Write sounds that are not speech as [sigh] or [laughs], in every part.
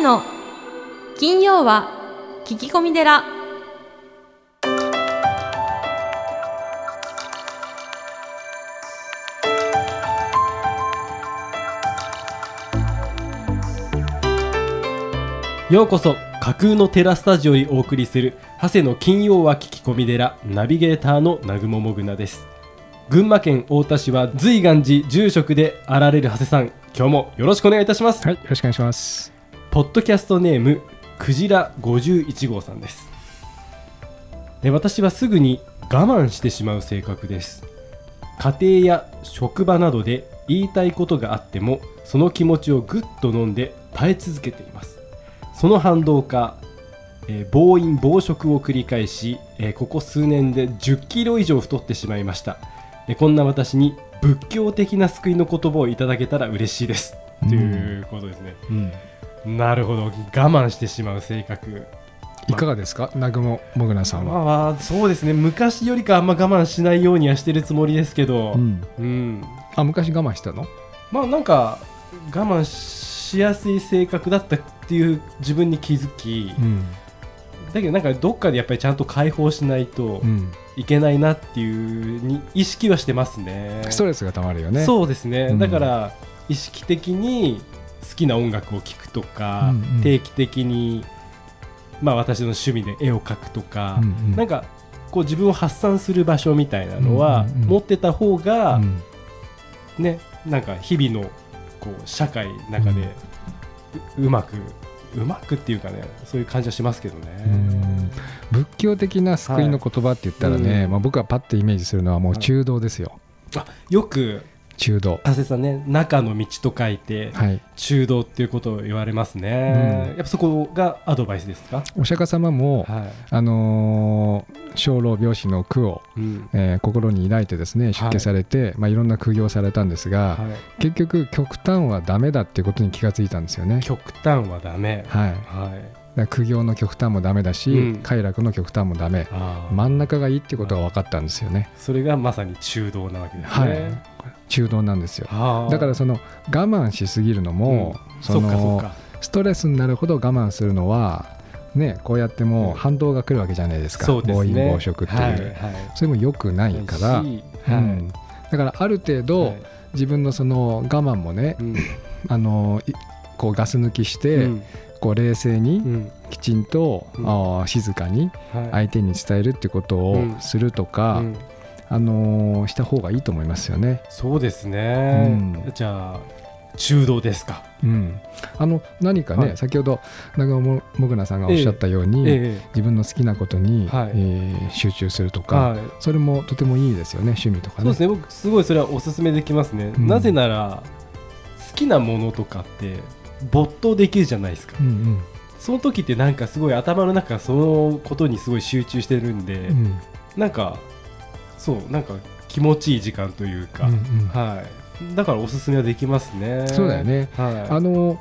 瀬の金曜は聞き込み寺。ようこそ架空のテラスタジオにお送りする長谷の金曜は聞き込み寺ナビゲーターの南雲もぐなです。群馬県太田市は随願寺住職であられる長谷さん今日もよろしくお願いいたします、はい、よろしくお願いします。ポッドキャストネームクジラ51号さんです。で私はすぐに我慢してしまう性格です。家庭や職場などで言いたいことがあってもその気持ちをぐっと飲んで耐え続けています。その反動か、えー暴飲暴食を繰り返し、えーここ数年で1 0キロ以上太ってしまいました。えーこんな私に仏教的な救いの言葉をいただけたら嬉しいです、うん。ということですね。うん、なるほど。我慢してしまう性格。いかがですか、南雲もぐなさんは。まあそうですね。昔よりかあんま我慢しないようにはしてるつもりですけど。うん、うん、あ、昔我慢したの？まあなんか我慢しやすい性格だったっていう自分に気づき、うん、だけどなんかどっかでやっぱりちゃんと解放しないとうん、いけないなっていうに意識はしてますね。ストレスがたまるよね。そうですね、うん。だから意識的に好きな音楽を聴くとか、うんうん。定期的にまあ私の趣味で絵を描くとか、うんうん。なんかこう自分を発散する場所みたいなのはうんうんうん。持ってた方が、うん。ねなんか日々のこう社会の中でう,、まくうまくっていうかねそういう感じはしますけどうね。ん。仏教的な救いの言葉って言ったらね、はい。うんまあ、僕はパッとイメージするのはもうはい。中道ですよ、あよく中道。加瀬さんね中の道と書いてはい。中道っていうことを言われますね、うん。やっぱそこがアドバイスですか？お釈迦様も、はい、あのー生老病死の苦を、うん。えー心に抱いてですね出家されて、いまあ、いろんな苦行されたんですが、はい、結局極端はダメだっていうことに気がついたんですよね。極端はダメ。はい、はい。苦行の極端もダメだし、うん。快楽の極端もダメ。真ん中がいいってことが分かったんですよね。それがまさに中道なわけですはい。ね、中道なんですよ。はあ。だからその我慢しすぎるのも、そそのっかそっか。ストレスになるほど我慢するのはねこうやってもう反動が来るわけじゃないですか、そうです暴飲ね暴食っていう、はいはい。それも良くないから、しはい。うん。だからある程度、はい。自分のその我慢もね、うん。あのいこうガス抜きして、うん。こう冷静にうん。きちんと、うん。静かにはい。相手に伝えるってことをうん。するとか、うんあのーした方がいいと思いますよね。そうですね、うん。じゃあ中道ですか、うん、あの何かね、はい。先ほど長尾ももぐなさんがおっしゃったように、え自分の好きなことに、はい。えー集中するとえか、はい、それもとてもいいですよね趣味とかね。そうですね。僕すごいそれはおすすめできますね、うん。なぜなら好きなものとかって没頭できるじゃないですか、うんその時ってなんかすごい頭の中がそのことにすごい集中してるんで、うんうん。なんかそうなんか気持ちいい時間というか、うんうん。はい。だからおすすめはできますね。そうだよね。はい。あの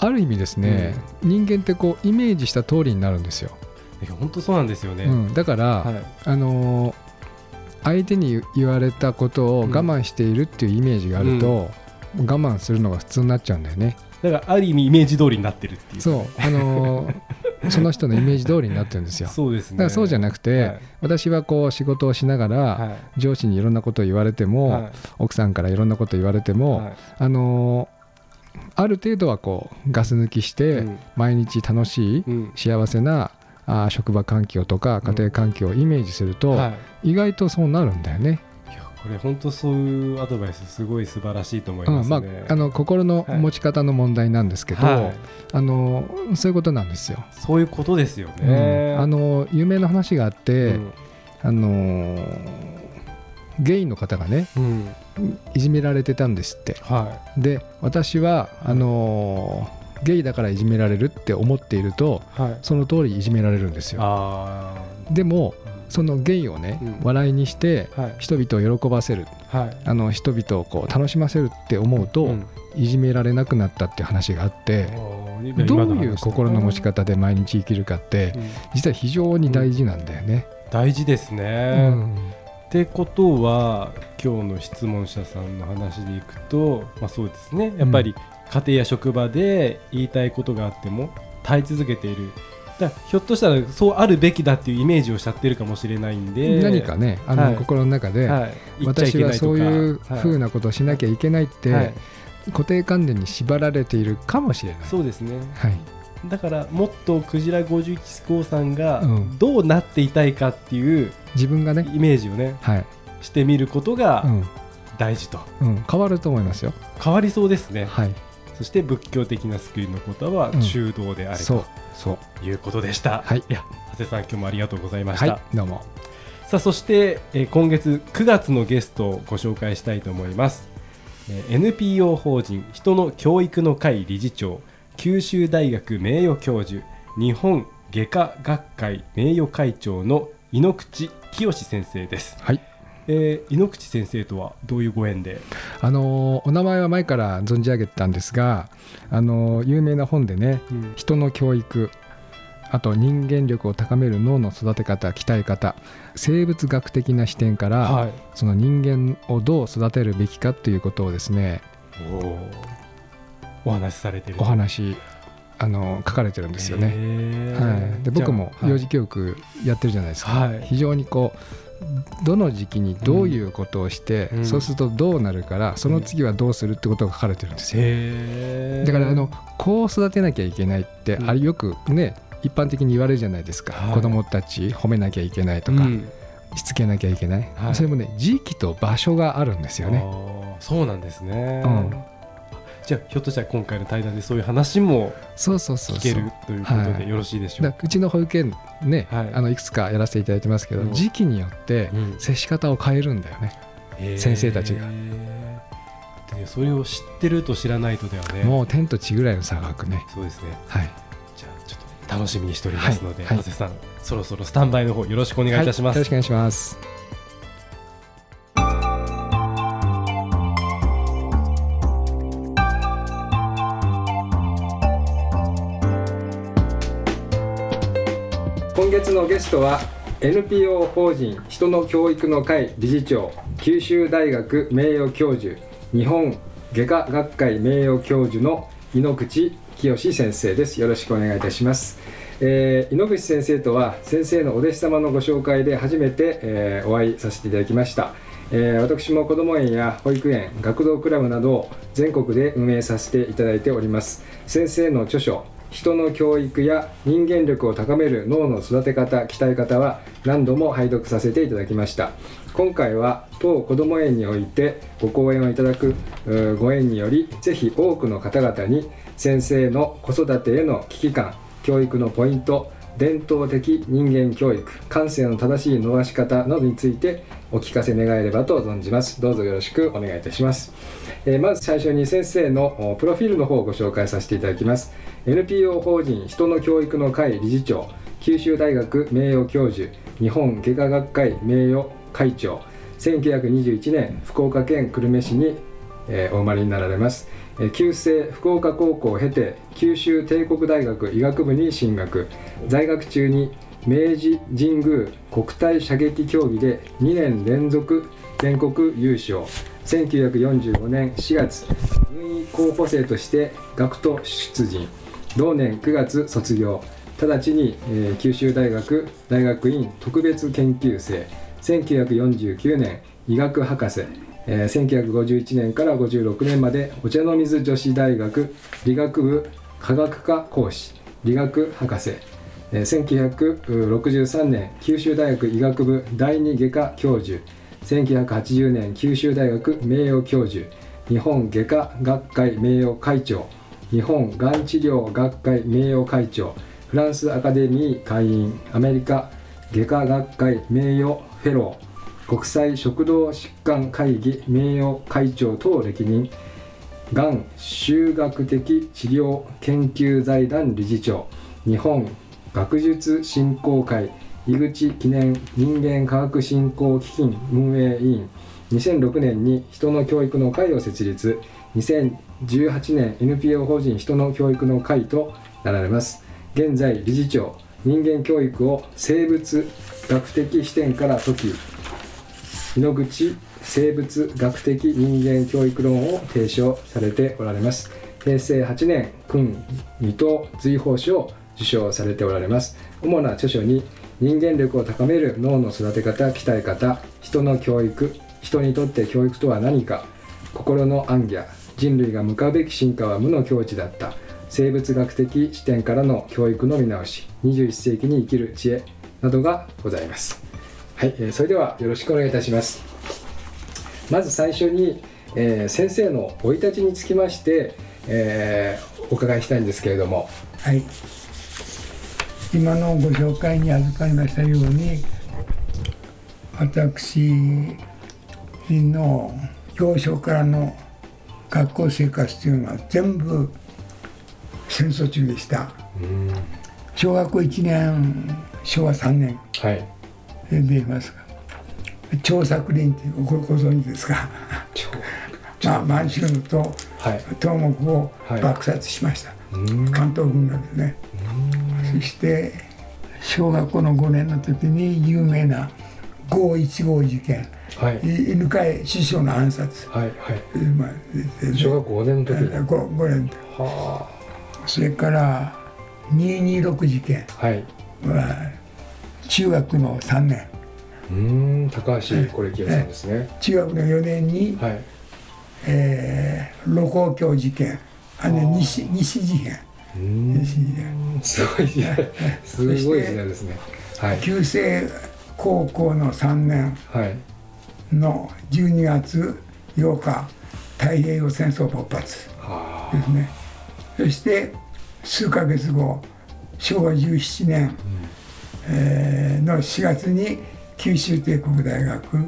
ある意味ですね、人間ってこうイメージした通りになるんですよ。本当そうなんですよね、うん、だから、はい。あのー相手に言われたことを我慢しているっていうイメージがあると、我慢するのが普通になっちゃうんだよね。だからある意味イメージ通りになってるっていう。そう。あのー [laughs] [laughs] その人のイメージ通りになってるんですよ。そうですね。だからそうじゃなくて、はい。私はこう仕事をしながら、はい。上司にいろんなことを言われても、はい。奥さんからいろんなことを言われても、はい。あのーある程度はこうガス抜きして、うん。毎日楽しいうん。幸せなあー職場環境とか家庭環境をイメージすると、はい。意外とそうなるんだよね。これ本当そういうアドバイスすごい素晴らしいと思いうんまますね、あ、あの心の持ち方の問題なんですけど、はい。あのそういうことなんですよ。そういうことですようん。ね、あの有名な話があって、うん。あのゲイの方がねうん。いじめられてたんですって。はで私はあのゲイだからいじめられるって思っているといはい。その通りいじめられるんですよ。あでもあそのゲイをね、うん。笑いにしてはい。人々を喜ばせる。はい。あの人々をこう楽しませるって思うと、うん。いじめられなくなったっていう話があって、どういう心の持ち方で毎日生きるかってうん。実は非常に大事なんだよね。大事ですうね、ん。ってことは今日の質問者さんの話でいくと、まあ、そうですね。やっぱり家庭や職場で言いたいことがあっても耐え続けているだひょっとしたらそうあるべきだっていうイメージをしちゃってるかもしれないんで。何かねあの、はい。心の中で、はい、私はそういうはい。ふうなことをしなきゃいけないって、はい。固定観念に縛られているかもしれない。そうですね。はい、だからもっとクジラ51号さんがうん。どうなっていたいかっていう自分がね、イメージをねはい。してみることがうん。大事と。うん、変わると思いますよ。変わりそうですね。はい、そして仏教的な救いの言葉はうん。中道であれそうとそう。いうことでした、はい。や長谷さん今日もありがとうございました、はいどうも。さあそして、えー今月9月のゲストをご紹介したいと思います、えー NPO 法人人の教育の会理事長九州大学名誉教授日本外科学会名誉会長の井ノ口清先生です、はいえー井ノ口先生とはどういうご縁で？あのーお名前は前から存じ上げてたんですが、あのー有名な本でねうん。人の教育あと人間力を高める脳の育て方鍛え方生物学的な視点から、はい。その人間をどう育てるべきかということをですねお話しされてる。お話あの書かれてるんですよね。はい、で僕もはい。幼児教育やってるじゃないですか、はい。非常にこうどの時期にどういうことをして、うん。そうするとどうなるからその次はどうするってことが書かれてるんですよ。へー。だからあのこう育てなきゃいけないって、うん。あれよくね一般的に言われるじゃないですか、はい。子供たち褒めなきゃいけないとか、うん。しつけなきゃいけない、はい。それもね時期と場所があるんですよね。そうなんですね、うん。じゃあひょっとしたら今回の対談でそういう話もそうそうそうそう。聞けるということはい。でよろしいでしょうか、うちの保育園ね、はい。あのいくつかやらせていただいてますけど、うん。時期によってうん。接し方を変えるんだよね、へー。先生たちが。でそれを知ってると知らないとではね。もう天と地ぐらいの差が開くね。そうですね。はい。じゃあちょっと楽しみにしておりますので、はい。はい。長谷さんそろそろスタンバイの方よろしくお願いいたします、はい。よろしくお願いしますのゲストは NPO 法人人の教育の会理事長九州大学名誉教授日本外科学会名誉教授の井ノ口清先生です。よろしくお願いいたします、えー井ノ口先生とは先生のお弟子様のご紹介で初めて、えーお会いさせていただきました。えー私も子ども園や保育園学童クラブなどを全国で運営させていただいております。先生の著書人の教育や人間力を高める脳の育て方鍛え方は何度も拝読させていただきました。今回は当こども園においてご講演をいただくご縁によりぜひ多くの方々に先生の子育てへの危機感教育のポイント伝統的人間教育感性の正しい伸ばし方などについてお聞かせ願えればと存じます。どうぞよろしくお願いいたします、えーまず最初に先生のプロフィールの方をご紹介させていただきます。NPO 法人人の教育の会理事長九州大学名誉教授日本外科学会名誉会長1921年福岡県久留米市に、えお生まれになられます。旧制福岡高校を経て九州帝国大学医学部に進学。在学中に明治神宮国体射撃競技で2年連続全国優勝。1945年4月軍医候補生として学徒出陣。同年9月卒業。直ちに、えー九州大学大学院特別研究生。1949年医学博士。えー1951年から56年までお茶の水女子大学理学部科学科講師理学博士、えー1963年九州大学医学部第二外科教授1980年九州大学名誉教授日本外科学会名誉会長日本がん治療学会名誉会長フランスアカデミー会員アメリカ外科学会名誉フェロー。国際食道疾患会議名誉会長等歴任。がん修学的治療研究財団理事長。日本学術振興会。井口記念人間科学振興基金運営委員。2006年に人の教育の会を設立。2018年 NPO 法人人の教育の会となられます。現在理事長。人間教育を生物学的視点から解き井ノ口生物学的人間教育論を提唱されておられます。平成8年勲二等随宝書を受賞されておられます。主な著書に人間力を高める脳の育て方鍛え方人の教育人にとって教育とは何か心の暗夜人類が向かうべき進化は無の境地だった。生物学的視点からの教育の見直し21世紀に生きる知恵などがございます。はい、えーそれではよろしくお願いいたします。まず最初に、えー先生の生い立ちにつきまして、えーお伺いしたいんですけれども。はい、今のご紹介に預かりましたように私の幼少からの学校生活というのは全部戦争中でした。小学校1年昭和3年。はいで出ますが張作霖っていうごご存知ですか、まあ、満州とはい。東北をはい。爆殺しました、関東軍がですね。そして小学校の5年の時に有名な515事件。はい。い犬飼師匠の暗殺、はいはい。えーまあ小学校5年の時。にえーご5年。はそれから226事件。あはい。は中学の3年。うーん高橋これ清さんですね。中学の4年に、はい。えー露光橋事件。あの西西事変。西事変。すごい時代。すごい時代ですね。はい。旧制高校の3年はい。の12月8日太平洋戦争勃発はですね。そして数ヶ月後昭和17年、えーの4月に九州帝国大学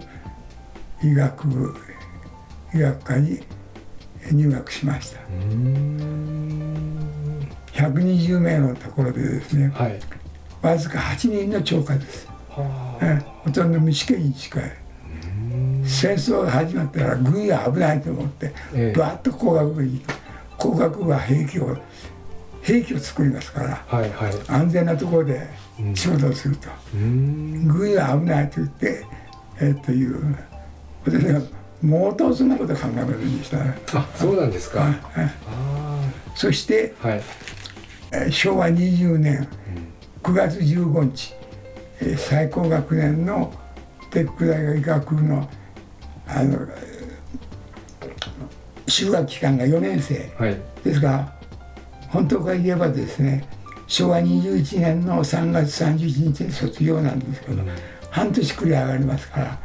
医学部医学科に入学しました。あうーん。120名のところでですねはい。わずか8人の超過です、はえーほとんど未試験に近い。戦争が始まったら軍が危ないと思ってええ。バーッと工学部に工学部は兵器を兵器を作りますからあはいはい。安全なところで仕事をすると、うーん。軍が危ないと言ってえーという私はもうとそんなこと考えませんでした。ねあそうなんですか。そしてあはい。えー昭和20年9月15日、えー最高学年の帝国大学医学部のあのえー修学期間が4年生。はい。ですが本当から言えばですね昭和21年の3月31日に卒業なんですけど、半年繰り上がりますから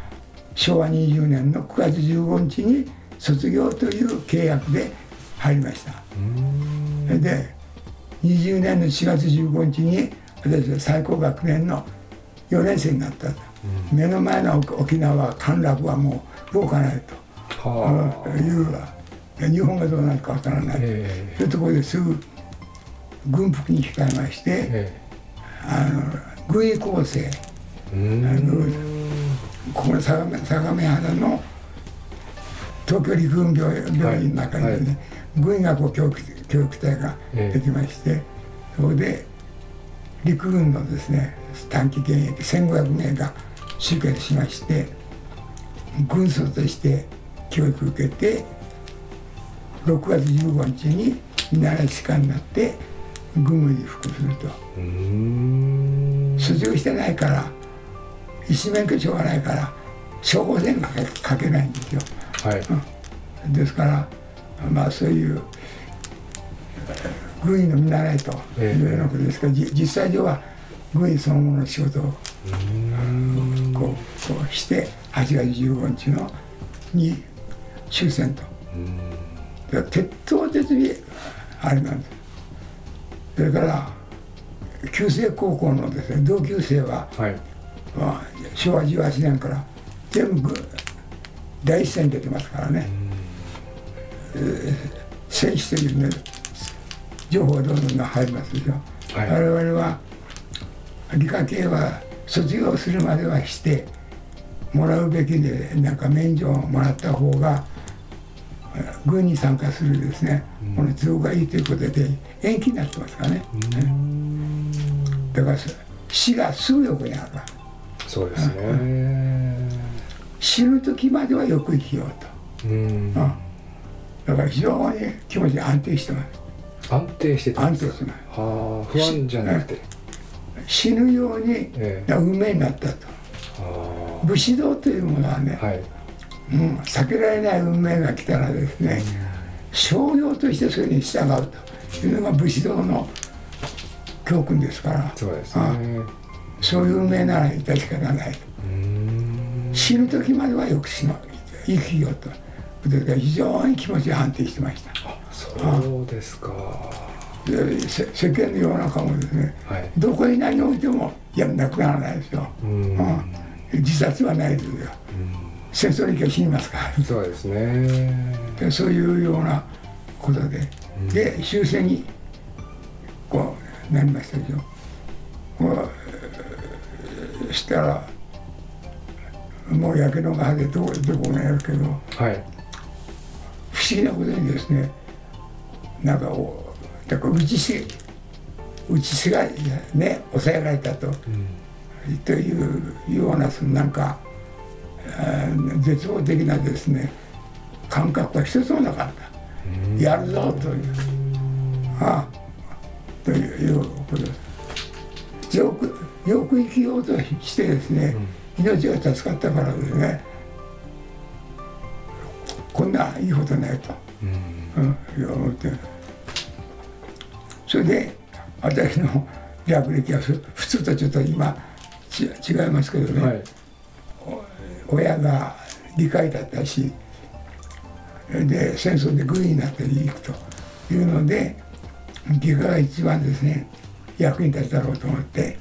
昭和20年の9月15日に卒業という契約で入りました。それで20年の4月15日に私は最高学年の4年生になった。と、目の前の沖沖縄陥落はもう動かないと、はあ。いう日本がどうなるかわからない、え。そういうところですぐ軍服に控えまして、ええ。あの軍医構成えうーん。ここの相模原の東京陸軍病病院の中にですね、軍医学校教育教育隊ができまして、そこで陸軍のですね短期現役1500名が集結しまして軍曹として教育を受けて6月15日に見習い士官になって軍務に服すると。うーん。卒業してないから医師免許証がないから処方箋が書けないんですよ。はい。ですからまあそういうえー軍医の見習いというようなことですけど、じ実際上は軍医そのものの仕事をこうこうして8月15日のに終戦と。で鉄頭鉄尾あれなんですそれから旧制高校のですね同級生ははい。まあ、昭和18年から全部第一線に出てますからね、えー戦士というね情報がどんどん入りますでしょ、はい。我々は理科系は卒業するまではしてもらうべきでなんか免除をもらった方がえー軍に参加するですね、この都合がいいということで延期になってますからね、だから死がすぐ横にあるわ。そうですね。死ぬ時まではよく生きようと、うん。うん。だから非常に気持ちが安定してます。安定して安定してます。はあ不安じゃなくて。死ぬようにええ。運命になったと。あ。武士道というものはね、あはいうん、避けられない運命が来たらですね、商業としてそれに従うというのが武士道の教訓ですから。そうですね。そういう運命なら致し方ない死ぬ時まではよく死の生きようと。だから非常に気持ちが安定してました。そうですか。でせ世間の世の中もですねはい。どこに何を置いてもいやなくならないですよ、ううん。ん、自殺はないですよ戦争に行けば死にますから。そうですね。でそういうようなことで、で終戦にこうなりましたでしょ。こうしたらもうやけどが腫れてどこどこもやるけどはい。不思議なことにですねなんかおだから打ちし打ちしがね抑えられたと、というようなそのなんか絶望的なですね感覚は一つもなかった、やるぞという。ああ。ということです。よくよく生きようとしてですね、命が助かったからですねこんないいことないと、うん、思って。それで私の略歴はふ普通とちょっと今ち違いますけどね、はい親が理解だったしで戦争で軍医になっていくというので外科が一番ですね役に立つだろうと思って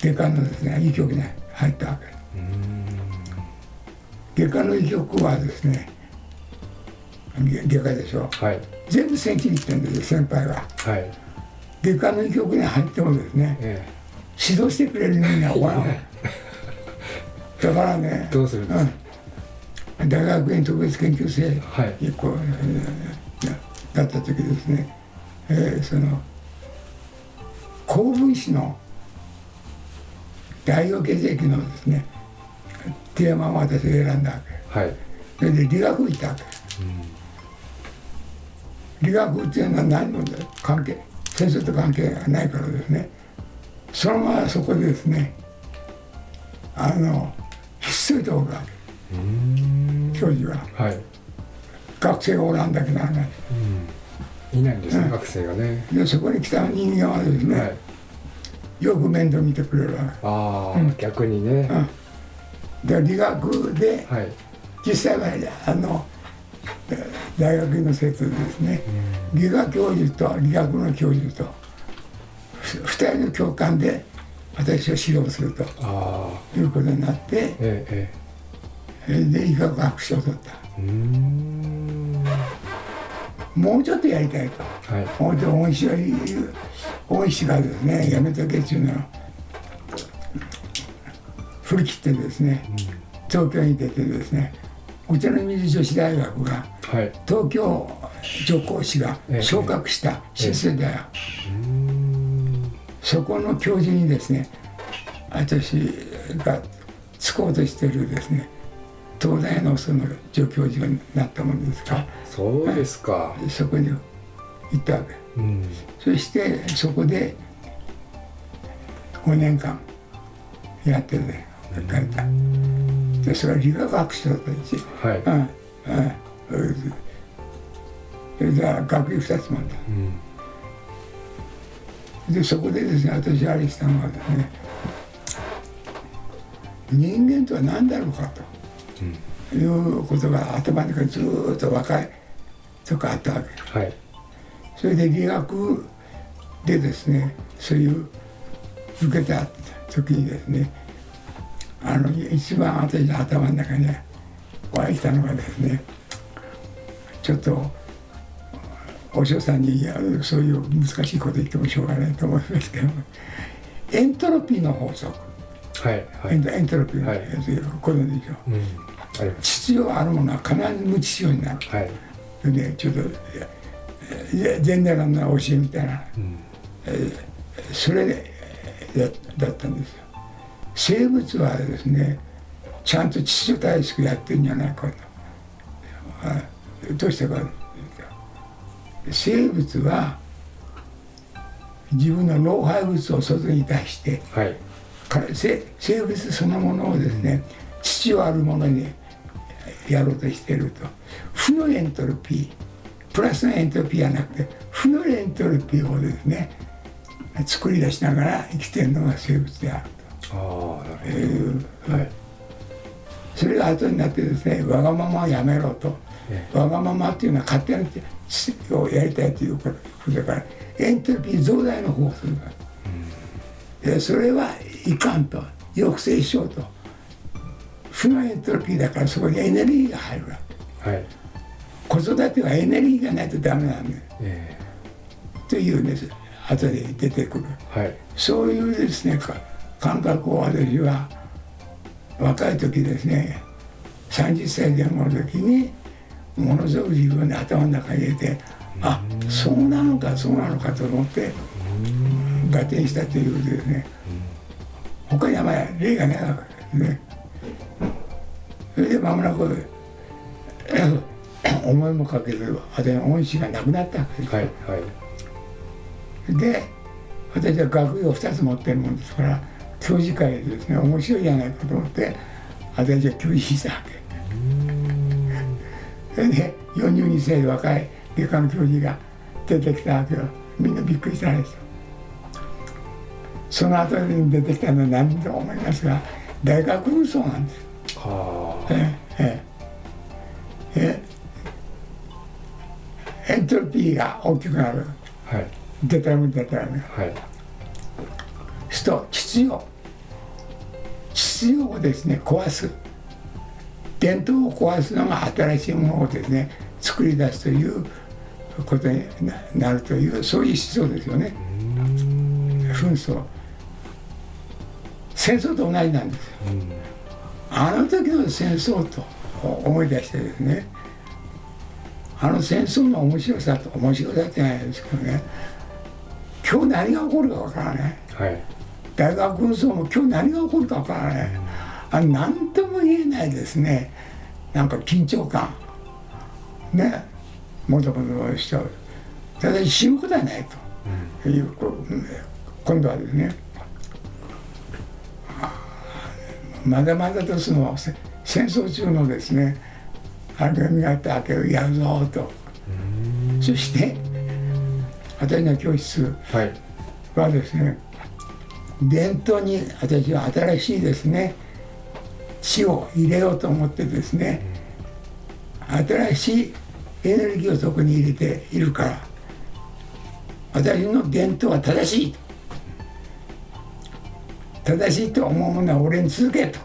外科のですね医局に入ったわけ。外科の医局はですね外外科でしょはい。全部戦地に行ってるんですよ先輩がはい。外科の医局に入ってもですねえ指導してくれる人間はおらんだからねどうするんですか？うん、大学院特別研究生はい。にこう、えーだった時ですね、えーその高分子の大量血液のですねテーマを私が選んだわけ。はい。それで理学部行ったわけ、理学部っていうのは何も関係先生と関係がないからですね。そのままそこでですねあのひっそりとおるわけ教授は。はい。学生がおらんだけならないいないんですねうん。学生がね。でそこに来た人間はですね、はい。よく面倒見てくれるわ。ああ逆にね。けで理学ではい。実際はあのえ大学院の生徒でですね。理学教授と理学の教授とふ二人の教官で私を指導すると。いうことになってええええ。で医学博士を取った。もうちょっとやりたいと。はい。本当恩師が言う恩師がですね。やめとけっていうのを振り切ってですね。東京に出てですね。お茶の水女子大学がはい。東京女工士がええ。昇格した。新生大学、うーんそこの教授にですね私が就こうとしてるですね東大のその助教授になったもんですからそうですか。そこに行ったわけ。うん。そしてそこで5年間やってね帰った。でそれは理学博士だったしはい。うんうん。それじゃあ学位2つもあった。うんでそこでですね私あれしたのはですね人間とは何だろうかと。いうことが頭の中にずーっと若いとかあったわけ。はい。それで理学でですねそういう受けた時にですねあの一番私の頭の中に湧いたのがですねちょっとお嬢さんにそういう難しいこと言ってもしょうがないと思いますけどエントロピーの法則、はいはい。エントエントロピーのはい。やつご存知でしょう。ん。あります秩序があるものは必ず無秩序になる。はい。それでちょっと全然な教えみたいな。うん。それでだだったんですよ。生物はですねちゃんと秩序正しくやってるんじゃないかと。あどうしてか生物は自分の老廃物を外に出してはい。から生生物そのものをですね土をあるものにやろうとしていると。負のエントロピープラスのエントロピーじゃなくて負のエントロピーをですね作り出しながら生きてるのが生物であるああなるほど。はい。それが後になってですねわがままをやめろと。えわがままっていうのは勝手にをやりたいということだからエントロピー増大の方をする。から、でそれはいかんと抑制しようと。負のエントロピーだからそこにエネルギーが入るわけ。はい。子育てはエネルギーがないとダメなんだよ。えというんです後で出てくる。えはい。そういうですねか感覚を私は若い時ですね30歳前後の時にものすごく自分で頭の中に入れてあそうなのかそうなのかと思って合点したというですね。他にあまり例がなかったですね。それで間もなく [coughs] 思いもかけず私の恩師が亡くなったわけですはいはい。で私は学位を2つ持ってるもんですから教授会でですね面白いじゃないかと思って私は教授したわけそれで42歳で若い外科の教授が出てきたわけよ。みんなびっくりしたんですよ。その後に出てきたのは何と思いますが大学紛争なんです。はええええ。エントロピーが大きくなる。あはい。デタラメデタラメはい。すと秩序秩序をですね壊す伝統を壊すのが新しいものをですね作り出すということにななるというそういう思想ですよね。紛争。戦争と同じなんですよ。あの時の戦争と思い出してですねあの戦争の面白さと面白さってないですけどね今日何が起こるかわからない。はい。大学紛争も今日何が起こるかわからないあ何とも言えないですね。なんか緊張感。ね。もともとの人ただ死ぬことはないと。いう、こうん今度はですね。まだまだとそのせ戦争中のですねあれがったわけをやるぞと。そして私の教室はい。はですね伝統に私は新しいですね血を入れようと思ってですね新しいエネルギーをそこに入れているから私の伝統は正しいと。正しいと思うものは俺に続けと。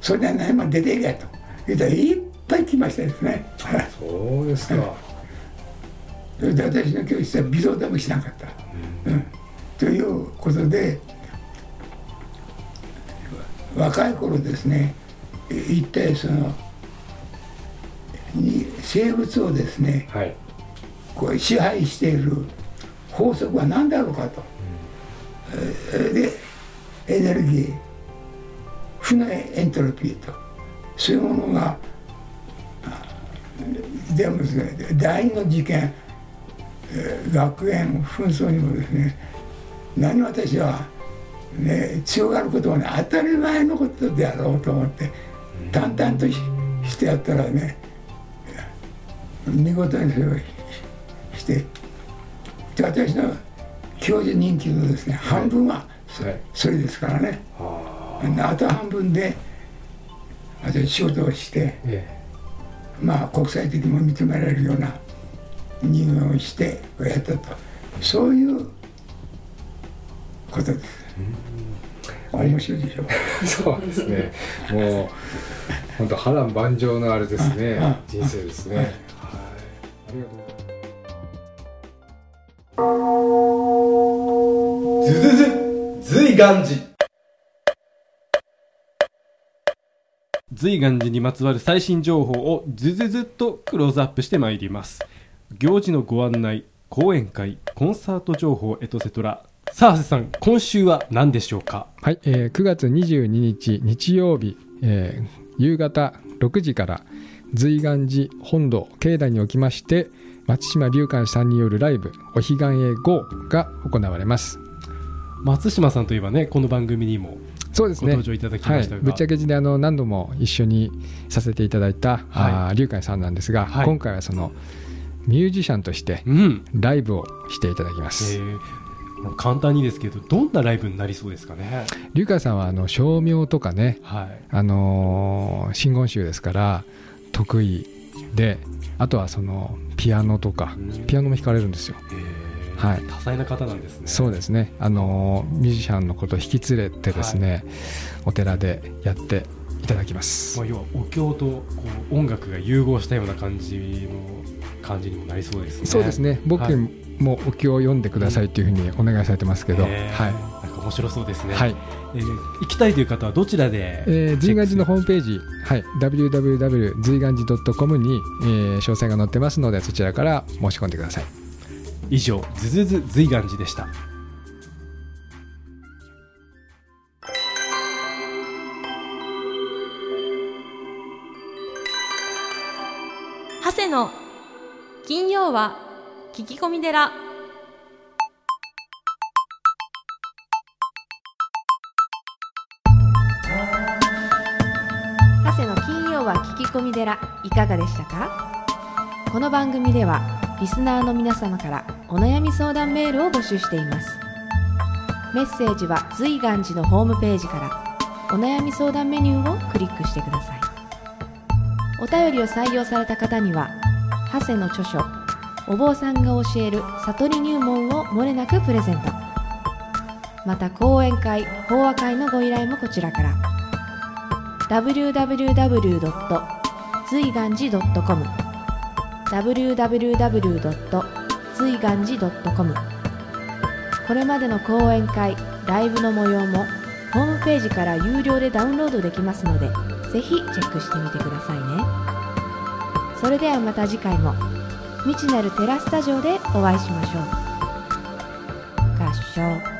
それでは何も出ていけと。言ったらいっぱい来ましたですね。そうですか。[laughs] それで私の教室は微動でもしなかった、うん。ということで若い頃ですね一体そのに生物をですねはい。こう支配している法則は何だろうかと、えーでエネルギー負のエントロピーと。そういうものがあでもですね第二の事件、えー学園紛争にもですね何私は、ね、強がることはね当たり前のことであろうと思って淡々とししてやったらね見事にそれをしてで私の教授人気のですね半分はそ,、れですからね。はあ。と半分で私仕事をしてえまあ国際的にも認められるような人間をしてやったと。そういうことです面白いでしょ。え [laughs] そうですね。もう本当波乱万丈のあれですね。人生ですね。ははい。いありがとう。ございますズズズ随願寺随願寺にまつわる最新情報をズズズっとクローズアップしてまいります。行事のご案内講演会コンサート情報エトセトラさあ長谷さん今週は何でしょうか？はい、えー9月22日日曜日、えー夕方6時から随願寺本堂境内におきまして松島龍寛さんによるライブ「お彼岸へ GO」が行われます。松島さんといえばねこの番組にもそうですね。ご登場いただきはいましたが、、ぶっちゃけ字であの何度も一緒にさせていただいた、はい。龍海さんなんですが、はい。今回はそのミュージシャンとしてうん、ライブをしていただきまえす、ー簡単にですけどどんなライブになりそうですかね？龍海さんはあの照明とかね、はい。あのー真言宗ですから得意であとはそのピアノとかうん。ピアノも弾かれるんですよ。えー。はい。多彩な方なんですね。そうですね。あのーミュージシャンのことを引き連れてですね、お寺でやっていただきます。まあ、要はお経とこう音楽が融合したような感じの感じにもなりそうですね。そうですね。僕はいもお経を読んでくださいっていうふうにお願いされてますけど、えー。はい。なんか面白そうですね、はい。えー行きたいという方はどちらで、えー、随願寺のホームーページ、はい、www 随願寺 .com に、えー詳細が載ってますのでそちらから申し込んでください。以上ズズズ随願寺でした。長谷の金曜は聞き込み寺。長谷の金曜は聞き込み寺。いかがでしたか？この番組ではリスナーの皆様からお悩み相談メールを募集しています。メッセージは随願寺のホームページからお悩み相談メニューをクリックしてください。お便りを採用された方には長谷の著書お坊さんが教える悟り入門をもれなくプレゼントまた講演会法話会のご依頼もこちらから www. 随願寺 .com www. 随願寺 .com これまでの講演会ライブの模様もホームページから有料でダウンロードできますのでぜひチェックしてみてくださいねそれではまた次回も未知なるテラスタジオでお会いしましょう。合唱。